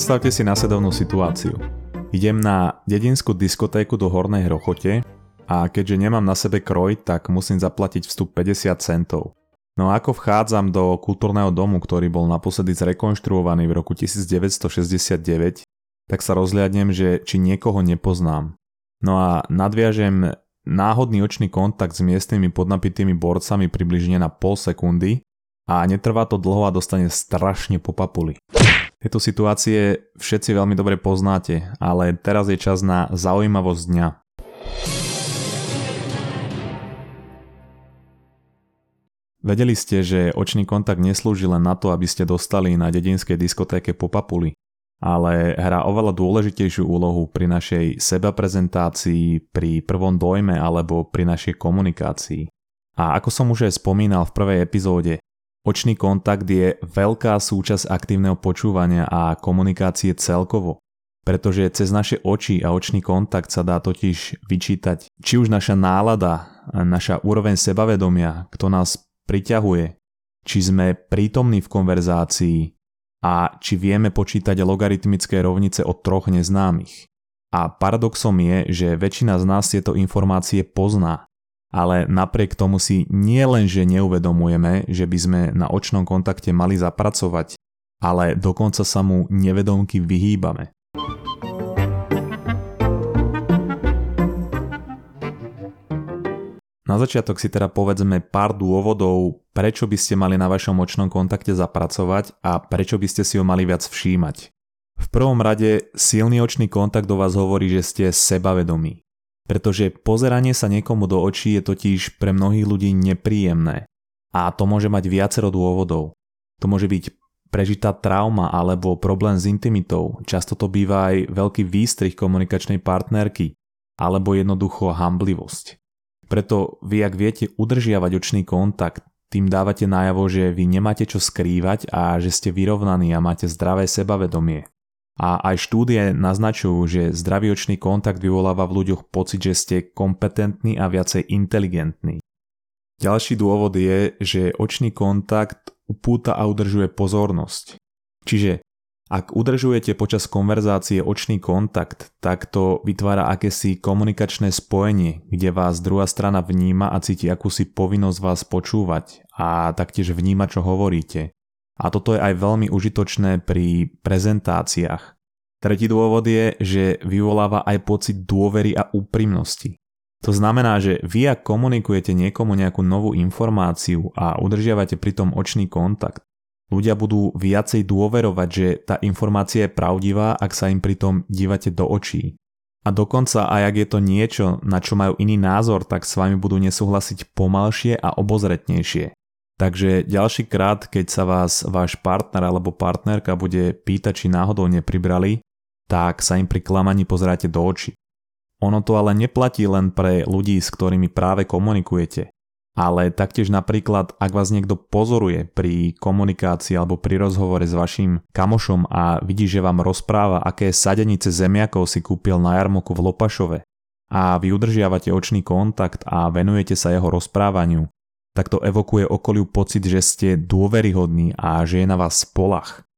Predstavte si následovnú situáciu. Idem na dedinskú diskotéku do Hornej Hrochote a keďže nemám na sebe kroj, tak musím zaplatiť vstup 50 centov. No a ako vchádzam do kultúrneho domu, ktorý bol naposledy zrekonštruovaný v roku 1969, tak sa rozliadnem, že či niekoho nepoznám. No a nadviažem náhodný očný kontakt s miestnymi podnapitými borcami približne na pol sekundy a netrvá to dlho a dostane strašne po papuli. Tieto situácie všetci veľmi dobre poznáte, ale teraz je čas na zaujímavosť dňa. Vedeli ste, že očný kontakt neslúži len na to, aby ste dostali na dedinskej diskotéke po papuli, ale hrá oveľa dôležitejšiu úlohu pri našej sebaprezentácii, pri prvom dojme alebo pri našej komunikácii. A ako som už aj spomínal v prvej epizóde, Očný kontakt je veľká súčasť aktívneho počúvania a komunikácie celkovo, pretože cez naše oči a očný kontakt sa dá totiž vyčítať, či už naša nálada, naša úroveň sebavedomia, kto nás priťahuje, či sme prítomní v konverzácii a či vieme počítať logaritmické rovnice od troch neznámych. A paradoxom je, že väčšina z nás tieto informácie pozná, ale napriek tomu si nie len, neuvedomujeme, že by sme na očnom kontakte mali zapracovať, ale dokonca sa mu nevedomky vyhýbame. Na začiatok si teda povedzme pár dôvodov, prečo by ste mali na vašom očnom kontakte zapracovať a prečo by ste si ho mali viac všímať. V prvom rade silný očný kontakt do vás hovorí, že ste sebavedomí pretože pozeranie sa niekomu do očí je totiž pre mnohých ľudí nepríjemné. A to môže mať viacero dôvodov. To môže byť prežitá trauma alebo problém s intimitou, často to býva aj veľký výstrih komunikačnej partnerky, alebo jednoducho hamblivosť. Preto vy, ak viete udržiavať očný kontakt, tým dávate najavo, že vy nemáte čo skrývať a že ste vyrovnaní a máte zdravé sebavedomie. A aj štúdie naznačujú, že zdravý očný kontakt vyvoláva v ľuďoch pocit, že ste kompetentní a viacej inteligentní. Ďalší dôvod je, že očný kontakt upúta a udržuje pozornosť. Čiže ak udržujete počas konverzácie očný kontakt, tak to vytvára akési komunikačné spojenie, kde vás druhá strana vníma a cíti akúsi povinnosť vás počúvať a taktiež vníma, čo hovoríte. A toto je aj veľmi užitočné pri prezentáciách. Tretí dôvod je, že vyvoláva aj pocit dôvery a úprimnosti. To znamená, že vy ak komunikujete niekomu nejakú novú informáciu a udržiavate pritom očný kontakt, ľudia budú viacej dôverovať, že tá informácia je pravdivá, ak sa im pritom dívate do očí. A dokonca aj ak je to niečo, na čo majú iný názor, tak s vami budú nesúhlasiť pomalšie a obozretnejšie. Takže ďalší krát, keď sa vás váš partner alebo partnerka bude pýtať, či náhodou nepribrali, tak sa im pri klamaní pozráte do očí. Ono to ale neplatí len pre ľudí, s ktorými práve komunikujete, ale taktiež napríklad, ak vás niekto pozoruje pri komunikácii alebo pri rozhovore s vašim kamošom a vidí, že vám rozpráva, aké sadenice zemiakov si kúpil na jarmoku v Lopašove a vy udržiavate očný kontakt a venujete sa jeho rozprávaniu, tak to evokuje okoliu pocit, že ste dôveryhodní a že je na vás spolach.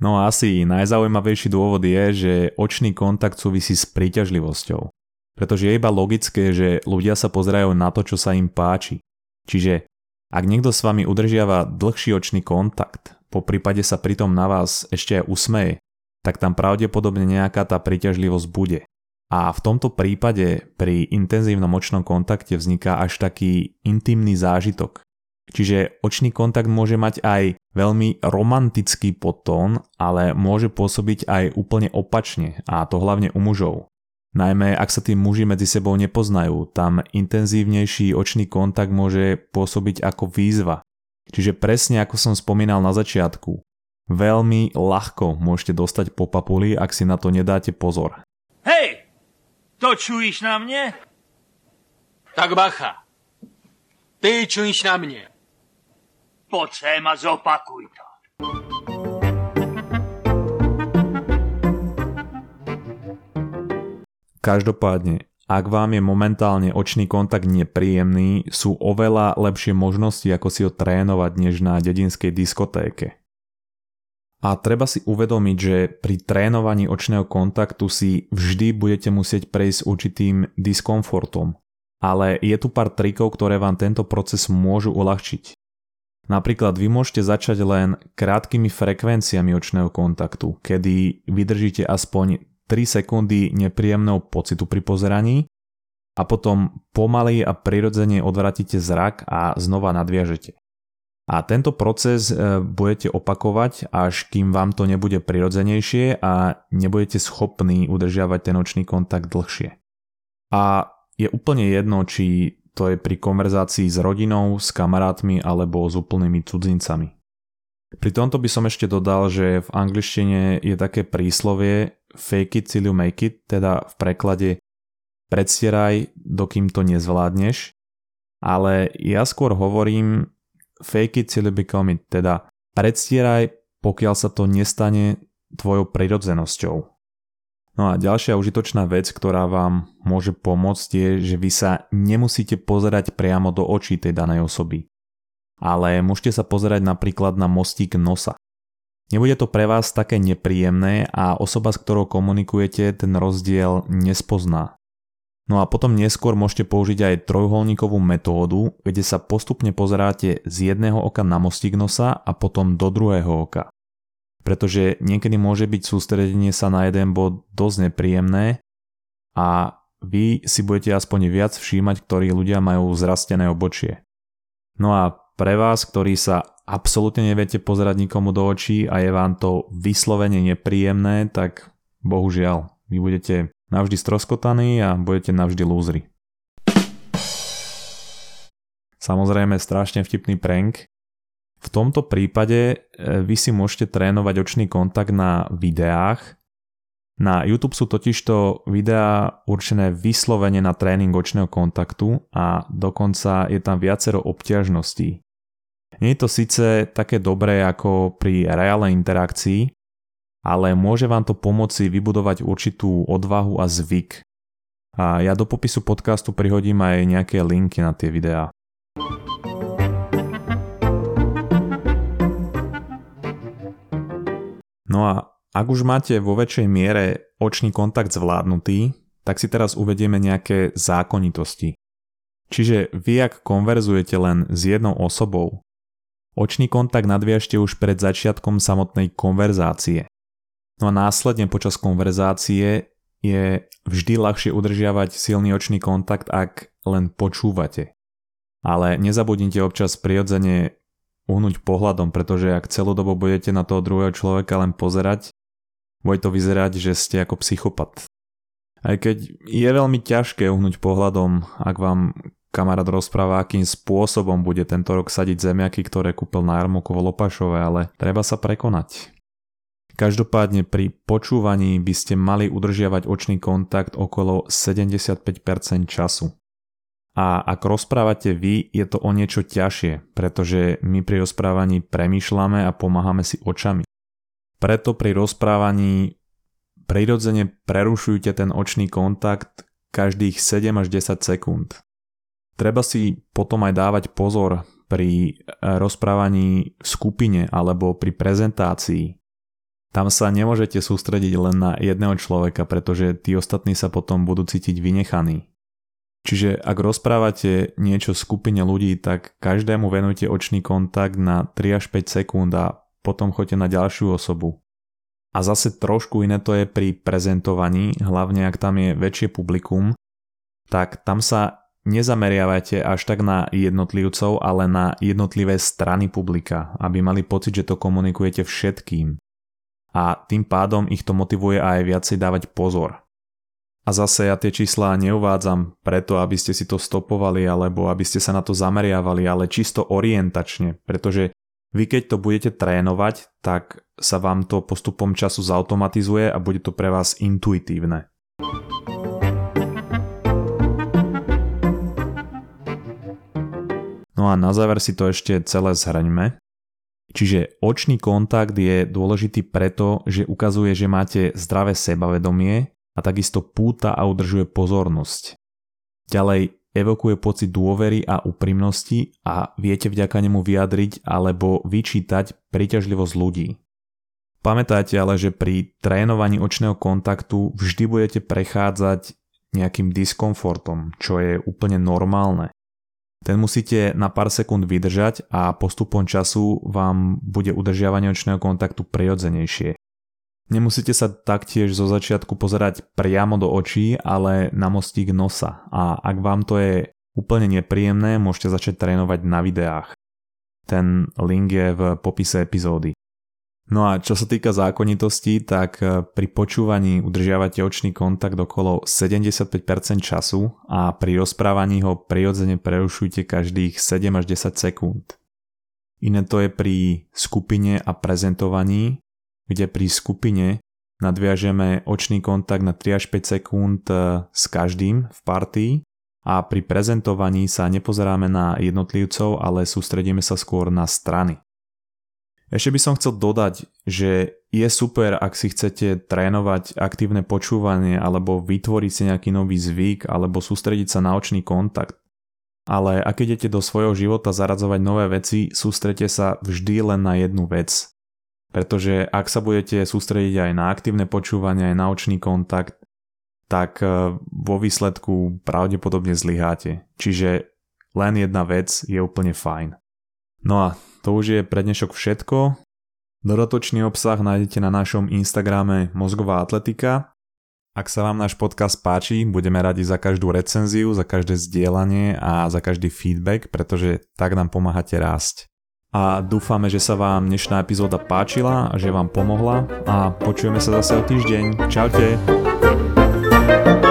No a asi najzaujímavejší dôvod je, že očný kontakt súvisí s príťažlivosťou. Pretože je iba logické, že ľudia sa pozerajú na to, čo sa im páči. Čiže ak niekto s vami udržiava dlhší očný kontakt, po prípade sa pritom na vás ešte aj usmeje, tak tam pravdepodobne nejaká tá príťažlivosť bude. A v tomto prípade pri intenzívnom očnom kontakte vzniká až taký intimný zážitok. Čiže očný kontakt môže mať aj veľmi romantický potón, ale môže pôsobiť aj úplne opačne, a to hlavne u mužov. Najmä ak sa tí muži medzi sebou nepoznajú, tam intenzívnejší očný kontakt môže pôsobiť ako výzva. Čiže presne ako som spomínal na začiatku, veľmi ľahko môžete dostať po papuli, ak si na to nedáte pozor. To čujíš na mě? Tak bacha. Ty čujíš na mě. Poď sem a zopakuj to. Každopádne, ak vám je momentálne očný kontakt nepríjemný, sú oveľa lepšie možnosti, ako si ho trénovať, než na dedinskej diskotéke. A treba si uvedomiť, že pri trénovaní očného kontaktu si vždy budete musieť prejsť určitým diskomfortom. Ale je tu pár trikov, ktoré vám tento proces môžu uľahčiť. Napríklad vy môžete začať len krátkými frekvenciami očného kontaktu, kedy vydržíte aspoň 3 sekundy nepríjemného pocitu pri pozeraní a potom pomaly a prirodzene odvratíte zrak a znova nadviažete. A tento proces e, budete opakovať, až kým vám to nebude prirodzenejšie a nebudete schopní udržiavať ten očný kontakt dlhšie. A je úplne jedno, či to je pri konverzácii s rodinou, s kamarátmi alebo s úplnými cudzincami. Pri tomto by som ešte dodal, že v angličtine je také príslovie fake it till you make it, teda v preklade predstieraj, dokým to nezvládneš, ale ja skôr hovorím fake it till you become it, teda predstieraj, pokiaľ sa to nestane tvojou prirodzenosťou. No a ďalšia užitočná vec, ktorá vám môže pomôcť je, že vy sa nemusíte pozerať priamo do očí tej danej osoby. Ale môžete sa pozerať napríklad na mostík nosa. Nebude to pre vás také nepríjemné a osoba, s ktorou komunikujete, ten rozdiel nespozná. No a potom neskôr môžete použiť aj trojuholníkovú metódu, kde sa postupne pozeráte z jedného oka na mostík nosa a potom do druhého oka. Pretože niekedy môže byť sústredenie sa na jeden bod dosť nepríjemné a vy si budete aspoň viac všímať, ktorí ľudia majú zrastené obočie. No a pre vás, ktorí sa absolútne neviete pozerať nikomu do očí a je vám to vyslovene nepríjemné, tak bohužiaľ, vy budete navždy stroskotaní a budete navždy lúzri. Samozrejme strašne vtipný prank. V tomto prípade e, vy si môžete trénovať očný kontakt na videách. Na YouTube sú totižto videá určené vyslovene na tréning očného kontaktu a dokonca je tam viacero obťažností. Nie je to síce také dobré ako pri reálnej interakcii, ale môže vám to pomôcť vybudovať určitú odvahu a zvyk. A ja do popisu podcastu prihodím aj nejaké linky na tie videá. No a ak už máte vo väčšej miere očný kontakt zvládnutý, tak si teraz uvedieme nejaké zákonitosti. Čiže vy ak konverzujete len s jednou osobou, očný kontakt nadviažte už pred začiatkom samotnej konverzácie. No a následne počas konverzácie je vždy ľahšie udržiavať silný očný kontakt, ak len počúvate. Ale nezabudnite občas prirodzene uhnúť pohľadom, pretože ak celú dobu budete na toho druhého človeka len pozerať, bude to vyzerať, že ste ako psychopat. Aj keď je veľmi ťažké uhnúť pohľadom, ak vám kamarát rozpráva, akým spôsobom bude tento rok sadiť zemiaky, ktoré kúpil na Jarmoku v Lopašove, ale treba sa prekonať. Každopádne pri počúvaní by ste mali udržiavať očný kontakt okolo 75% času. A ak rozprávate vy, je to o niečo ťažšie, pretože my pri rozprávaní premýšľame a pomáhame si očami. Preto pri rozprávaní prirodzene prerušujte ten očný kontakt každých 7 až 10 sekúnd. Treba si potom aj dávať pozor pri rozprávaní v skupine alebo pri prezentácii, tam sa nemôžete sústrediť len na jedného človeka, pretože tí ostatní sa potom budú cítiť vynechaní. Čiže ak rozprávate niečo skupine ľudí, tak každému venujte očný kontakt na 3 až 5 sekúnd a potom choďte na ďalšiu osobu. A zase trošku iné to je pri prezentovaní, hlavne ak tam je väčšie publikum, tak tam sa nezameriavajte až tak na jednotlivcov, ale na jednotlivé strany publika, aby mali pocit, že to komunikujete všetkým a tým pádom ich to motivuje aj viacej dávať pozor. A zase ja tie čísla neuvádzam preto, aby ste si to stopovali alebo aby ste sa na to zameriavali, ale čisto orientačne, pretože vy keď to budete trénovať, tak sa vám to postupom času zautomatizuje a bude to pre vás intuitívne. No a na záver si to ešte celé zhraňme. Čiže očný kontakt je dôležitý preto, že ukazuje, že máte zdravé sebavedomie a takisto púta a udržuje pozornosť. Ďalej evokuje pocit dôvery a úprimnosti a viete vďaka nemu vyjadriť alebo vyčítať príťažlivosť ľudí. Pamätajte ale, že pri trénovaní očného kontaktu vždy budete prechádzať nejakým diskomfortom, čo je úplne normálne. Ten musíte na pár sekúnd vydržať a postupom času vám bude udržiavanie očného kontaktu prirodzenejšie. Nemusíte sa taktiež zo začiatku pozerať priamo do očí, ale na mostík nosa a ak vám to je úplne nepríjemné, môžete začať trénovať na videách. Ten link je v popise epizódy. No a čo sa týka zákonitosti, tak e, pri počúvaní udržiavate očný kontakt okolo 75% času a pri rozprávaní ho prirodzene prerušujte každých 7 až 10 sekúnd. Iné to je pri skupine a prezentovaní, kde pri skupine nadviažeme očný kontakt na 3 až 5 sekúnd e, s každým v partii a pri prezentovaní sa nepozeráme na jednotlivcov, ale sústredíme sa skôr na strany. Ešte by som chcel dodať, že je super, ak si chcete trénovať aktívne počúvanie alebo vytvoriť si nejaký nový zvyk alebo sústrediť sa na očný kontakt. Ale ak idete do svojho života zaradzovať nové veci, sústrete sa vždy len na jednu vec. Pretože ak sa budete sústrediť aj na aktívne počúvanie, aj na očný kontakt, tak e, vo výsledku pravdepodobne zlyháte. Čiže len jedna vec je úplne fajn. No a to už je pre dnešok všetko. Dodatočný obsah nájdete na našom Instagrame Mozgová atletika. Ak sa vám náš podcast páči, budeme radi za každú recenziu, za každé zdieľanie a za každý feedback, pretože tak nám pomáhate rásť. A dúfame, že sa vám dnešná epizóda páčila a že vám pomohla a počujeme sa zase o týždeň. Čaute! thank you